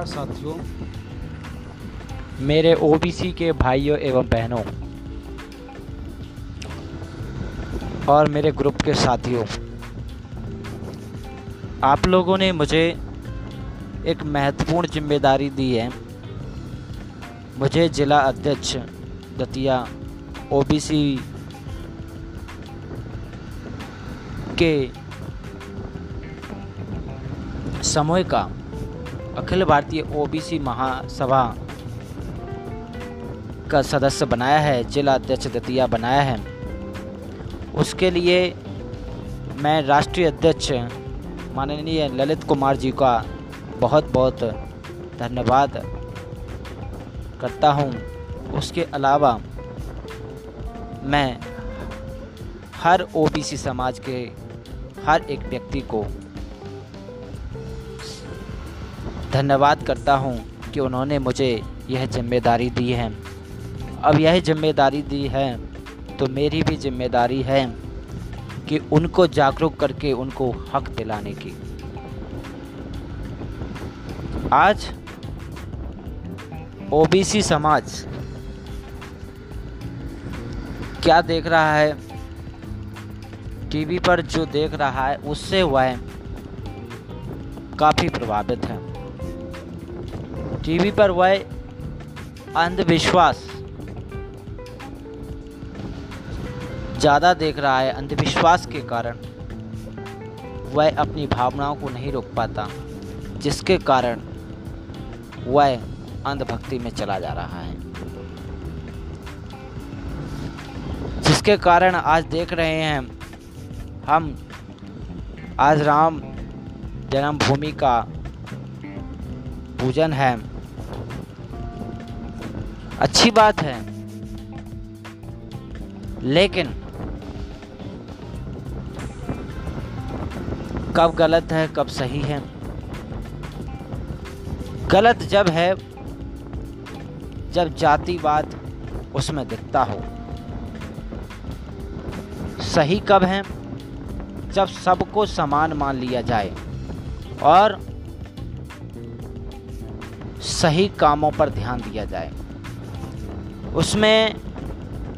नमस्कार साथियों। मेरे ओबीसी के भाइयों एवं बहनों और मेरे ग्रुप के साथियों, आप लोगों ने मुझे एक महत्वपूर्ण ज़िम्मेदारी दी है। मुझे जिला अध्यक्ष दतिया ओबीसी के समय का अखिल भारतीय ओबीसी महासभा का सदस्य बनाया है, जिला अध्यक्ष दतिया बनाया है। उसके लिए मैं राष्ट्रीय अध्यक्ष माननीय ललित कुमार जी का बहुत बहुत धन्यवाद करता हूँ। उसके अलावा मैं हर ओबीसी समाज के हर एक व्यक्ति को धन्यवाद करता हूँ कि उन्होंने मुझे यह ज़िम्मेदारी दी है। अब यह ज़िम्मेदारी दी है तो मेरी भी ज़िम्मेदारी है कि उनको जागरूक करके उनको हक दिलाने की। आज ओबीसी समाज क्या देख रहा है? टीवी पर जो देख रहा है, उससे वह काफ़ी प्रभावित है। टीवी पर वह अंधविश्वास ज़्यादा देख रहा है, अंधविश्वास के कारण वह अपनी भावनाओं को नहीं रोक पाता, जिसके कारण वह अंधभक्ति में चला जा रहा है। जिसके कारण आज देख रहे हैं हम, आज राम जन्मभूमि का पूजन है। अच्छी बात है। लेकिन कब गलत है, कब सही है? गलत जब है, जब जातिवाद उसमें दिखता हो। सही कब है? जब सबको समान मान लिया जाए और सही कामों पर ध्यान दिया जाए। उसमें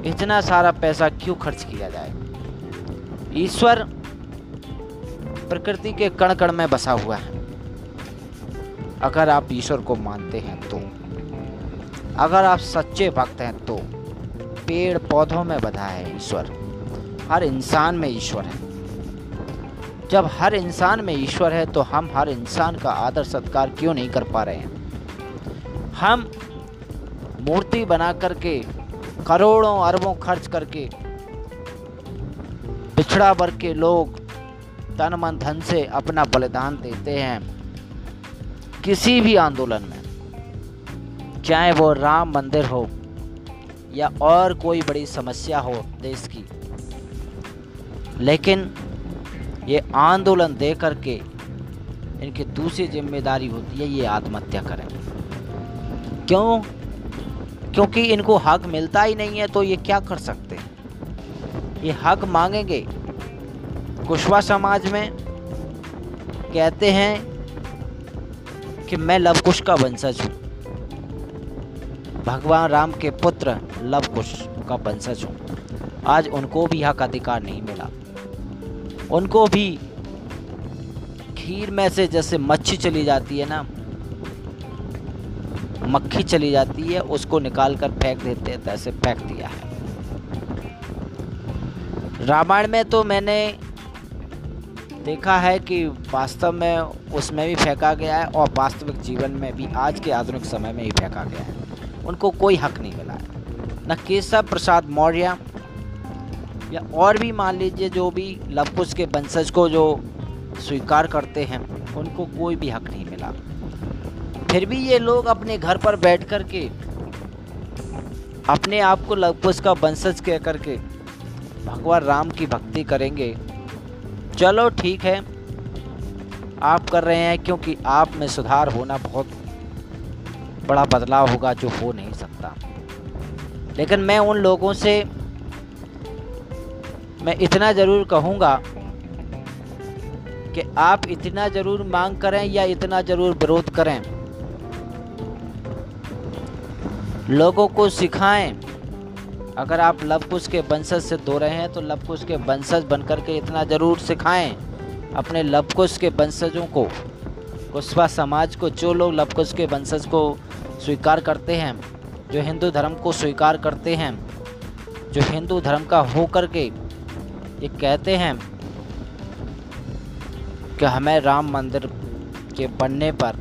इतना सारा पैसा क्यों खर्च किया जाए? ईश्वर प्रकृति के कण कण में बसा हुआ है। अगर आप ईश्वर को मानते हैं तो अगर आप सच्चे भक्त हैं तो पेड़ पौधों में बधा है ईश्वर। हर इंसान में ईश्वर है। जब हर इंसान में ईश्वर है तो हम हर इंसान का आदर सत्कार क्यों नहीं कर पा रहे हैं? हम मूर्ति बना करके, करोड़ों अरबों खर्च करके, पिछड़ा वर्ग के लोग तन मन धन से अपना बलिदान देते हैं, किसी भी आंदोलन में। चाहे वो राम मंदिर हो, या और कोई बड़ी समस्या हो देश की। लेकिन ये आंदोलन दे करके इनकी दूसरी ज़िम्मेदारी होती है, ये आत्महत्या करें। क्यों? क्योंकि इनको हक मिलता ही नहीं है तो ये क्या कर सकते? ये हक मांगेंगे। कुशवा समाज में कहते हैं कि मैं लवकुश का वंशज हूँ। भगवान राम के पुत्र लवकुश का वंशज हूँ। आज उनको भी हक अधिकार नहीं मिला। उनको भी खीर में से जैसे मच्छी चली जाती है ना मक्खी चली जाती है, उसको निकाल कर फेंक देते हैं ऐसे फेंक दिया है। रामायण में तो मैंने देखा है कि वास्तव में उसमें भी फेंका गया है और वास्तविक जीवन में भी आज के आधुनिक समय में ही फेंका गया है। उनको कोई हक नहीं मिला है। न केशव प्रसाद मौर्य या और भी मान लीजिए जो भी लवकुश के वंशज को जो स्वीकार करते हैं, उनको कोई भी हक नहीं मिला। फिर भी ये लोग अपने घर पर बैठ कर के अपने आप को लवकुश का वंशज कह करके भगवान राम की भक्ति करेंगे। चलो ठीक है। आप कर रहे हैं क्योंकि आप में सुधार होना बहुत बड़ा बदलाव होगा जो हो नहीं सकता। लेकिन मैं उन लोगों से, मैं इतना ज़रूर कहूँगा कि आप इतना ज़रूर मांग करें या इतना ज़रूर विरोध करें। लोगों को सिखाएँ। अगर आप लव कुश के वंशज से दो रहे हैं तो लव कुश के वंशज बनकर के इतना ज़रूर सिखाएँ। अपने लव कुश के वंशजों को कुशवा समाज को, जो लोग लव कुश के वंशज को स्वीकार करते हैं, जो हिंदू धर्म को स्वीकार करते हैं, जो हिंदू धर्म का हो कर के ये कहते हैं कि हमें राम मंदिर के बनने पर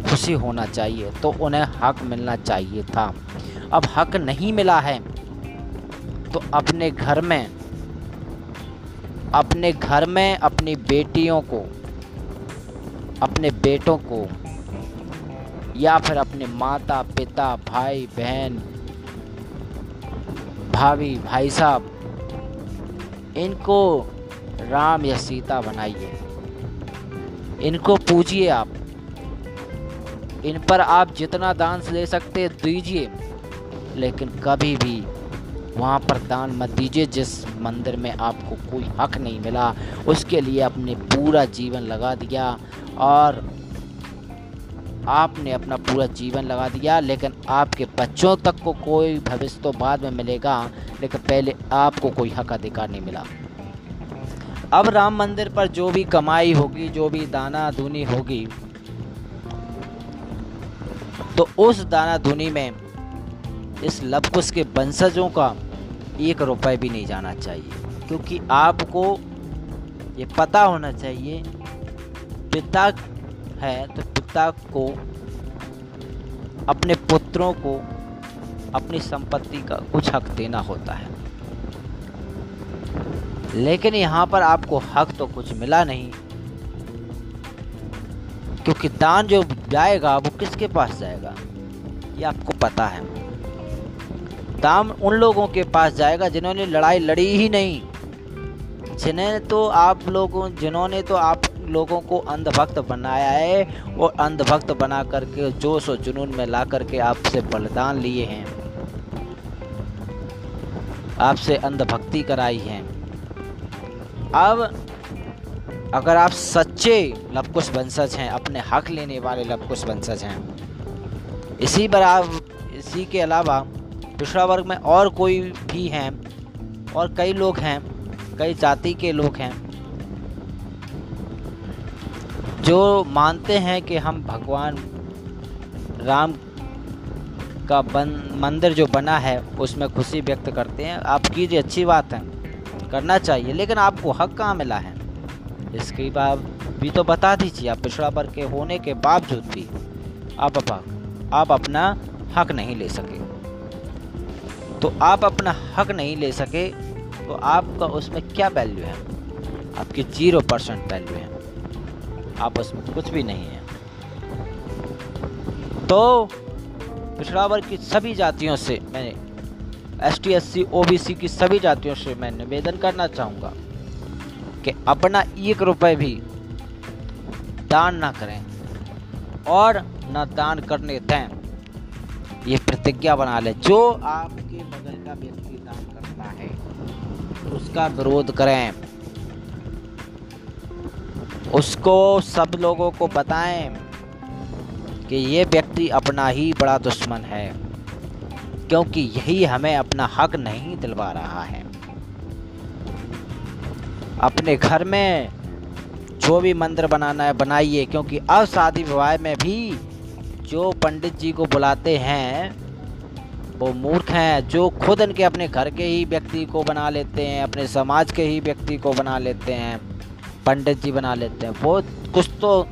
खुशी होना चाहिए तो उन्हें हक मिलना चाहिए था। अब हक नहीं मिला है तो अपने घर में, अपने घर में अपनी बेटियों को, अपने बेटों को, या फिर अपने माता, पिता, भाई, बहन, भाभी, भाई साहब, इनको राम या सीता बनाइए। इनको पूजिए आप। इन पर आप जितना दान ले सकते दीजिए, लेकिन कभी भी वहाँ पर दान मत दीजिए, जिस मंदिर में आपको कोई हक नहीं मिला, उसके लिए आपने पूरा जीवन लगा दिया और आपने अपना पूरा जीवन लगा दिया, लेकिन आपके बच्चों तक को कोई भविष्य तो बाद में मिलेगा, लेकिन पहले आपको कोई हक अधिकार नहीं मिला। अब राम मंदिर पर जो भी कमाई होगी, जो भी दाना धुनी होगी तो उस दाना धुनी में, इस लबकुश के वंशजों का एक रुपए भी नहीं जाना चाहिए। क्योंकि आपको ये पता होना चाहिए, पिता है तो पिता को, अपने पुत्रों को, अपनी संपत्ति का कुछ हक देना होता है। लेकिन यहाँ पर आपको हक तो कुछ मिला नहीं। क्योंकि दान जो जाएगा, वो किसके पास जाएगा? ये आपको पता है। दाम उन लोगों के पास जाएगा जिन्होंने लड़ाई लड़ी ही नहीं। जिन्हें तो आप लोगों, जिन्होंने तो आप लोगों को अंधभक्त बनाया है और अंधभक्त बना करके जोश और जुनून में ला करके आपसे बलिदान लिए हैं। आपसे अंधभक्ति कराई है। अब अगर आप सच्चे लवकुश वंशज हैं, अपने हक लेने वाले लवकुश वंशज हैं। इसी आप इसी के अलावा पिछड़ा वर्ग में और कोई भी हैं, और कई लोग हैं, कई जाति के लोग हैं, जो मानते हैं कि हम भगवान राम का बन, मंदिर जो बना है, उसमें खुशी व्यक्त करते हैं। आप कीजिए, अच्छी बात है, करना चाहिए, लेकिन आपको हक कहाँ मिला है? इसके बाद भी तो बता दीजिए, आप पिछड़ा वर्ग के होने के बावजूद भी आप आप अपना हक नहीं ले सके। तो आप अपना हक नहीं ले सके तो आपका उसमें क्या वैल्यू है? आपकी ज़ीरो परसेंट वैल्यू है। आप उसमें कुछ भी नहीं है। तो पिछड़ा वर्ग की सभी जातियों से मैंने S T S C O B C की सभी जातियों से मैं निवेदन करना चाहूँगा। कि अपना एक रुपए भी दान ना करें और न दान करने दें। ये प्रतिज्ञा बना ले। जो आपके बगल का व्यक्ति दान करता है, उसका विरोध करें। उसको सब लोगों को बताएँ कि ये व्यक्ति अपना ही बड़ा दुश्मन है, क्योंकि यही हमें अपना हक नहीं दिलवा रहा है। अपने घर में जो भी मंदिर बनाना है बनाइए, क्योंकि अब शादी विवाह में भी जो पंडित जी को बुलाते हैं, वो मूर्ख हैं, जो खुद इनके अपने घर के ही व्यक्ति को बना लेते हैं, अपने समाज के ही व्यक्ति को बना लेते हैं, पंडित जी बना लेते हैं। वो कुछ तो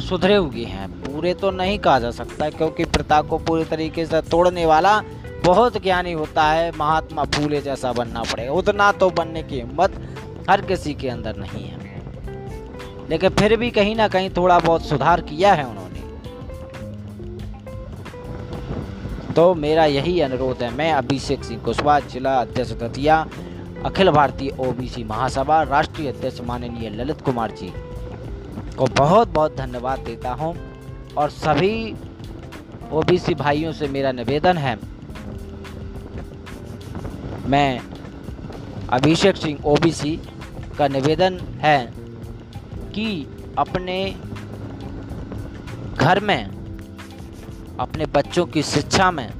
सुधरे हुए हैं। पूरे तो नहीं कहा जा सकता, क्योंकि प्रथा को पूरी तरीके से तोड़ने वाला बहुत ज्ञानी होता है, महात्मा फूले जैसा बनना पड़ेगा। उतना तो बनने की हिम्मत हर किसी के अंदर नहीं है। लेकिन फिर भी कहीं ना कहीं थोड़ा बहुत सुधार किया है उन्होंने। तो मेरा यही अनुरोध है, मैं अभिषेक सिंह कुशवाहा, जिला अध्यक्ष दतिया अखिल भारतीय ओबीसी महासभा, राष्ट्रीय अध्यक्ष माननीय ललित कुमार जी को बहुत बहुत धन्यवाद देता हूँ और सभी ओबीसी भाइयों से मेरा निवेदन है, मैं अभिषेक सिंह, ओबीसी का निवेदन है कि अपने घर में, अपने बच्चों की शिक्षा में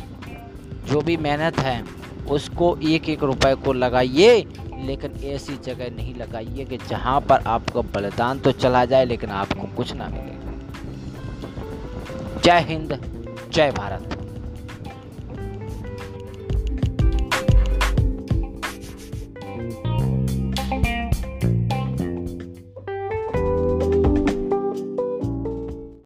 जो भी मेहनत है, उसको एक एक रुपए को लगाइए, लेकिन ऐसी जगह नहीं लगाइए कि जहाँ पर आपका बलिदान तो चला जाए, लेकिन आपको कुछ ना मिले। जय हिंद, जय भारत।